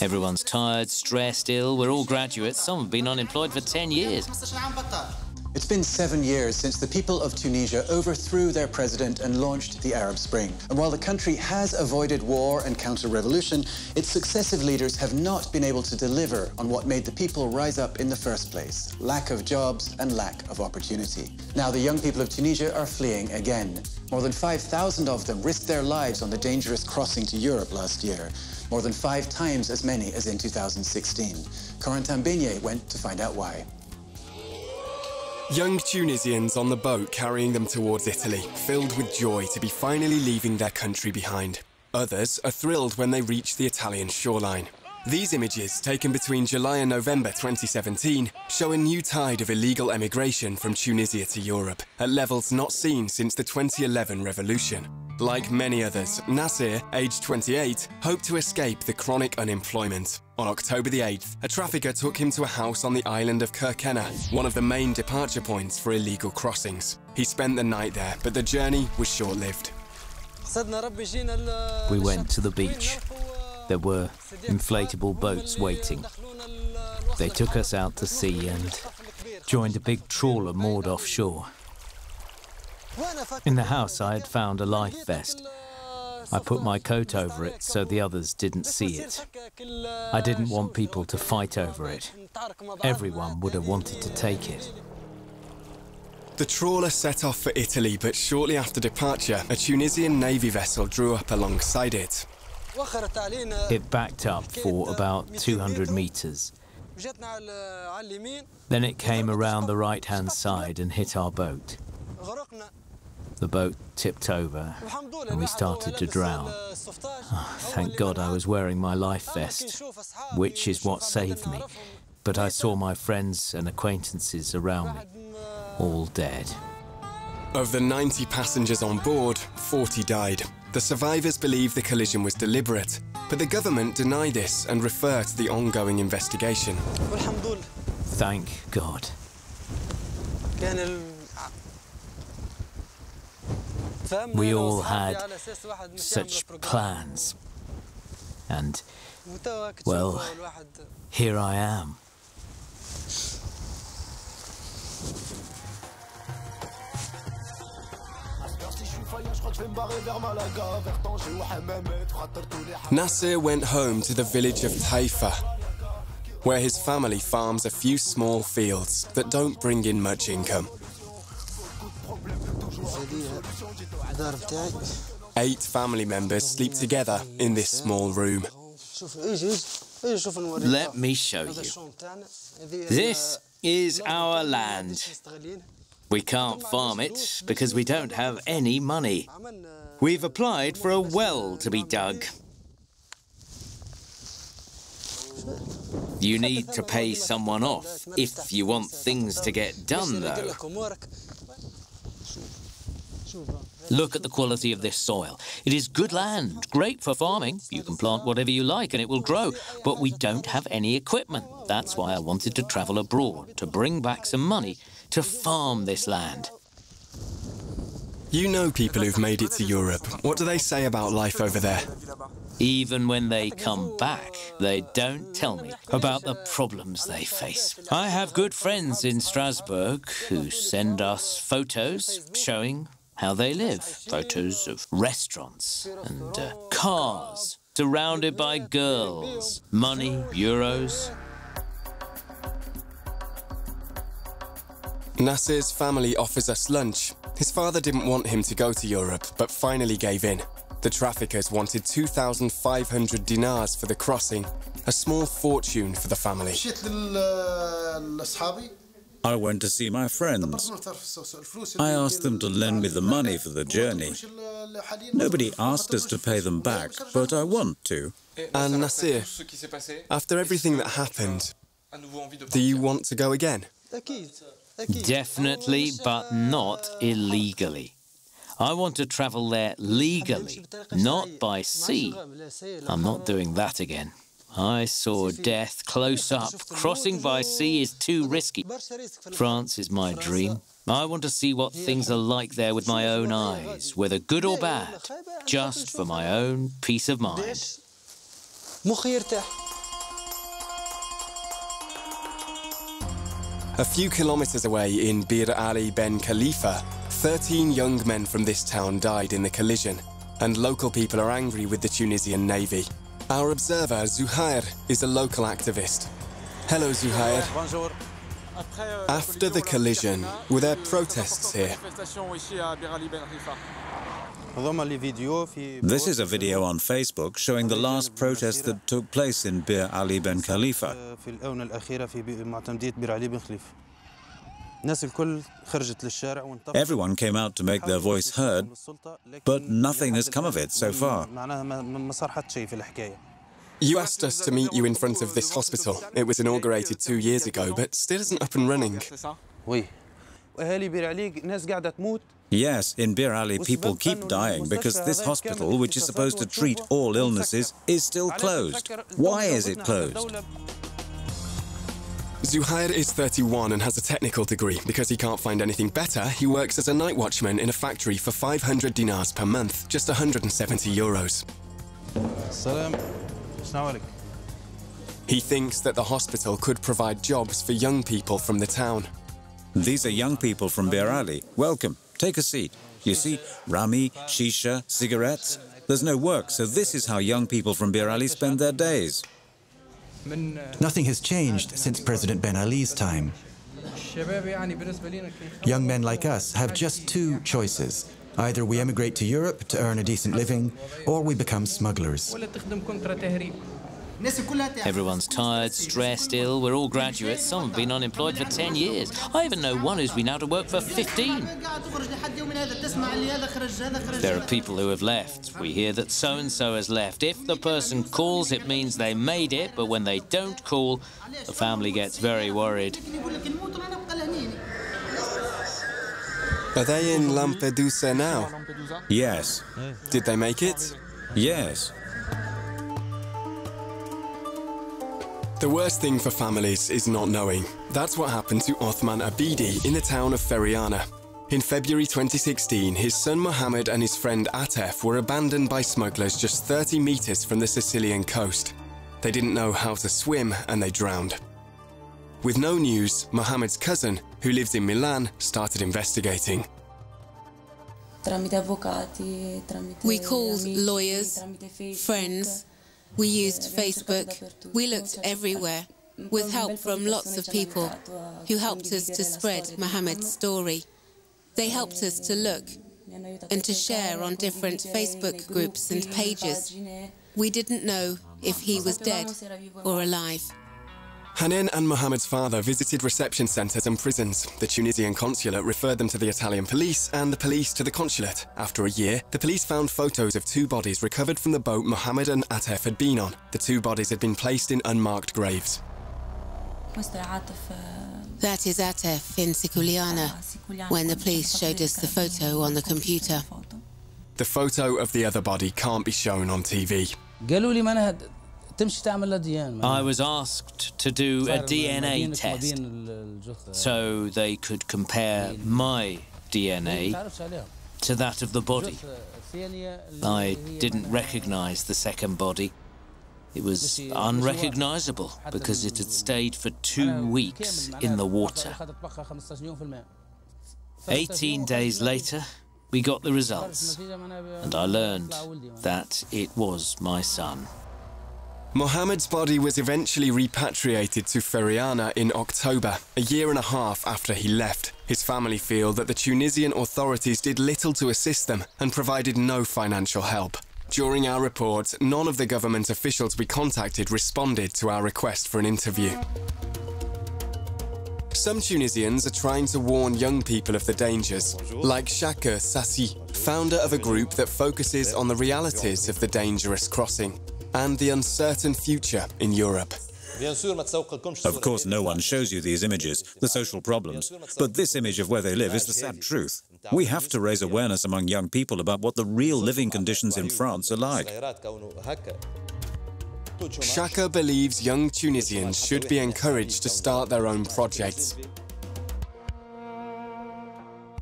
Everyone's tired, stressed, ill. We're all graduates. Some have been unemployed for 10 years. It's been seven years since the people of Tunisia overthrew their president and launched the Arab Spring. And while the country has avoided war and counter-revolution, its successive leaders have not been able to deliver on what made the people rise up in the first place, lack of jobs and lack of opportunity. Now the young people of Tunisia are fleeing again. More than 5,000 of them risked their lives on the dangerous crossing to Europe last year, more than five times as many as in 2016. Corentin Bainier went to find out why. Young Tunisians on the boat carrying them towards Italy, filled with joy to be finally leaving their country behind. Others are thrilled when they reach the Italian shoreline. These images, taken between July and November 2017, show a new tide of illegal emigration from Tunisia to Europe, at levels not seen since the 2011 revolution. Like many others, Nasir, aged 28, hoped to escape the chronic unemployment. On October the 8th, a trafficker took him to a house on the island of Kerkennah, one of the main departure points for illegal crossings. He spent the night there, but the journey was short-lived. We went to the beach. There were inflatable boats waiting. They took us out to sea and joined a big trawler moored offshore. In the house, I had found a life vest. I put my coat over it so the others didn't see it. I didn't want people to fight over it. Everyone would have wanted to take it. The trawler set off for Italy, but shortly after departure, a Tunisian Navy vessel drew up alongside it. It backed up for about 200 meters. Then it came around the right-hand side and hit our boat. The boat tipped over and we started to drown. Oh, thank God I was wearing my life vest, which is what saved me. But I saw my friends and acquaintances around me, all dead. Of the 90 passengers on board, 40 died. The survivors believe the collision was deliberate, but the government deny this and refer to the ongoing investigation. Thank God. We all had such plans. And, well, here I am. Nasser went home to the village of Taifa, where his family farms a few small fields that don't bring in much income. Eight family members sleep together in this small room. Let me show you. This is our land. We can't farm it because we don't have any money. We've applied for a well to be dug. You need to pay someone off if you want things to get done, though. Look at the quality of this soil. It is good land, great for farming. You can plant whatever you like and it will grow. But we don't have any equipment. That's why I wanted to travel abroad, to bring back some money to farm this land. You know people who've made it to Europe. What do they say about life over there? Even when they come back, they don't tell me about the problems they face. I have good friends in Strasbourg who send us photos showing how they live. Photos of restaurants and uh, cars surrounded by girls, money, euros. Nasser's family offers us lunch. His father didn't want him to go to Europe, but finally gave in. The traffickers wanted 2,500 dinars for the crossing, a small fortune for the family. I went to see my friends. I asked them to lend me the money for the journey. Nobody asked us to pay them back, but I want to. And Nasser, after everything that happened, do you want to go again? Definitely, but not illegally. I want to travel there legally, not by sea. I'm not doing that again. I saw death close up. Crossing by sea is too risky. France is my dream. I want to see what things are like there with my own eyes, whether good or bad, just for my own peace of mind. A few kilometres away in Bir Ali Ben Khalifa, 13 young men from this town died in the collision, and local people are angry with the Tunisian Navy. Our observer, Zuhair, is a local activist. Hello, Zuhair. After the collision, were there protests here? This is a video on Facebook showing the last protest that took place in Bir Ali Ben Khalifa. Everyone came out to make their voice heard, but nothing has come of it so far. You asked us to meet you in front of this hospital. It was inaugurated two years ago, but still isn't up and running. Yes, in Bir Ali, people keep dying because this hospital, which is supposed to treat all illnesses, is still closed. Why is it closed? Zuhair is 31 and has a technical degree. Because he can't find anything better, he works as a night watchman in a factory for 500 dinars per month, just 170 euros. He thinks that the hospital could provide jobs for young people from the town. These are young people from Bir Ali. Welcome. Take a seat. You see, Rami, shisha, cigarettes. There's no work, so this is how young people from Bir Ali spend their days. Nothing has changed since President Ben Ali's time. Young men like us have just two choices. Either we emigrate to Europe to earn a decent living, or we become smugglers. Everyone's tired, stressed, ill. We're all graduates. Some have been unemployed for 10 years. I even know one who's been out of work for 15. There are people who have left. We hear that so and so has left. If the person calls, it means they made it, but when they don't call, the family gets very worried. Are they in Lampedusa now? Yes. Did they make it? Yes. The worst thing for families is not knowing. That's what happened to Othman Abidi in the town of Feriana. In February 2016, his son Mohammed and his friend Atef were abandoned by smugglers just 30 metres from the Sicilian coast. They didn't know how to swim and they drowned. With no news, Mohammed's cousin, who lives in Milan, started investigating. We called lawyers, friends, we used Facebook, we looked everywhere, with help from lots of people who helped us to spread Mohammed's story. They helped us to look and to share on different Facebook groups and pages. We didn't know if he was dead or alive. Hanin and Mohammed's father visited reception centres and prisons. The Tunisian consulate referred them to the Italian police and the police to the consulate. After a year, the police found photos of two bodies recovered from the boat Mohammed and Atef had been on. The two bodies had been placed in unmarked graves. That is Atef in Siculiana, when the police showed us the photo on the computer. The photo of the other body can't be shown on TV. I was asked to do a DNA test so they could compare my DNA to that of the body. I didn't recognize the second body. It was unrecognizable because it had stayed for two weeks in the water. 18 days later, we got the results, and I learned that it was my son. Mohammed's body was eventually repatriated to Feriana in October, a year and a half after he left. His family feel that the Tunisian authorities did little to assist them and provided no financial help. During our report, none of the government officials we contacted responded to our request for an interview. Some Tunisians are trying to warn young people of the dangers, like Shaka Sassi, founder of a group that focuses on the realities of the dangerous crossing and the uncertain future in Europe. Of course, no one shows you these images, the social problems, but this image of where they live is the sad truth. We have to raise awareness among young people about what the real living conditions in France are like. Shaka believes young Tunisians should be encouraged to start their own projects.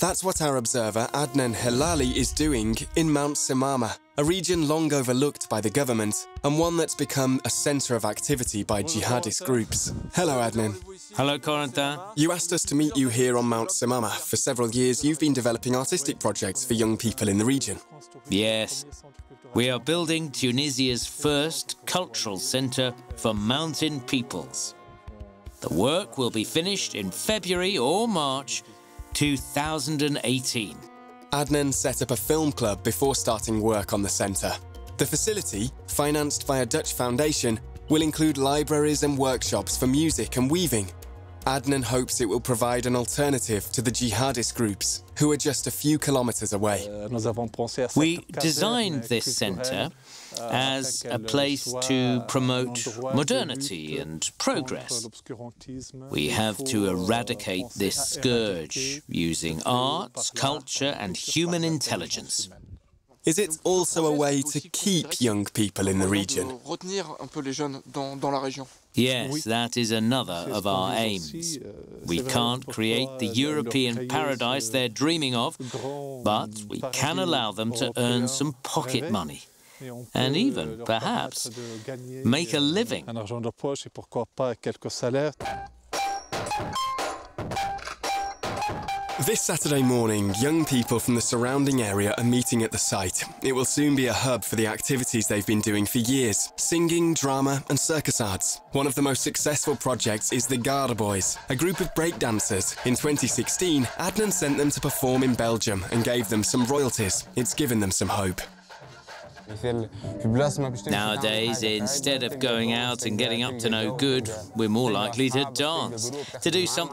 That's what our observer Adnan Hilali is doing in Mount Semmama, a region long overlooked by the government and one that's become a centre of activity by jihadist groups. Hello, Adnan. Hello, Corentin. You asked us to meet you here on Mount Semmama. For several years, you've been developing artistic projects for young people in the region. Yes. We are building Tunisia's first cultural centre for mountain peoples. The work will be finished in February or March 2018. Adnan set up a film club before starting work on the centre. The facility, financed by a Dutch foundation, will include libraries and workshops for music and weaving. Adnan hopes it will provide an alternative to the jihadist groups, who are just a few kilometres away. We designed this centre as a place to promote modernity and progress. We have to eradicate this scourge using arts, culture and human intelligence. Is it also a way to keep young people in the region? Yes, that is another of our aims. We can't create the European paradise they're dreaming of, but we can allow them to earn some pocket money and even, perhaps, make a living. This Saturday morning, young people from the surrounding area are meeting at the site. It will soon be a hub for the activities they've been doing for years singing, drama, and circus arts. One of the most successful projects is the Garda Boys, a group of breakdancers. In 2016, Adnan sent them to perform in Belgium and gave them some royalties. It's given them some hope. Nowadays, instead of going out and getting up to no good, we're more likely to dance, to do something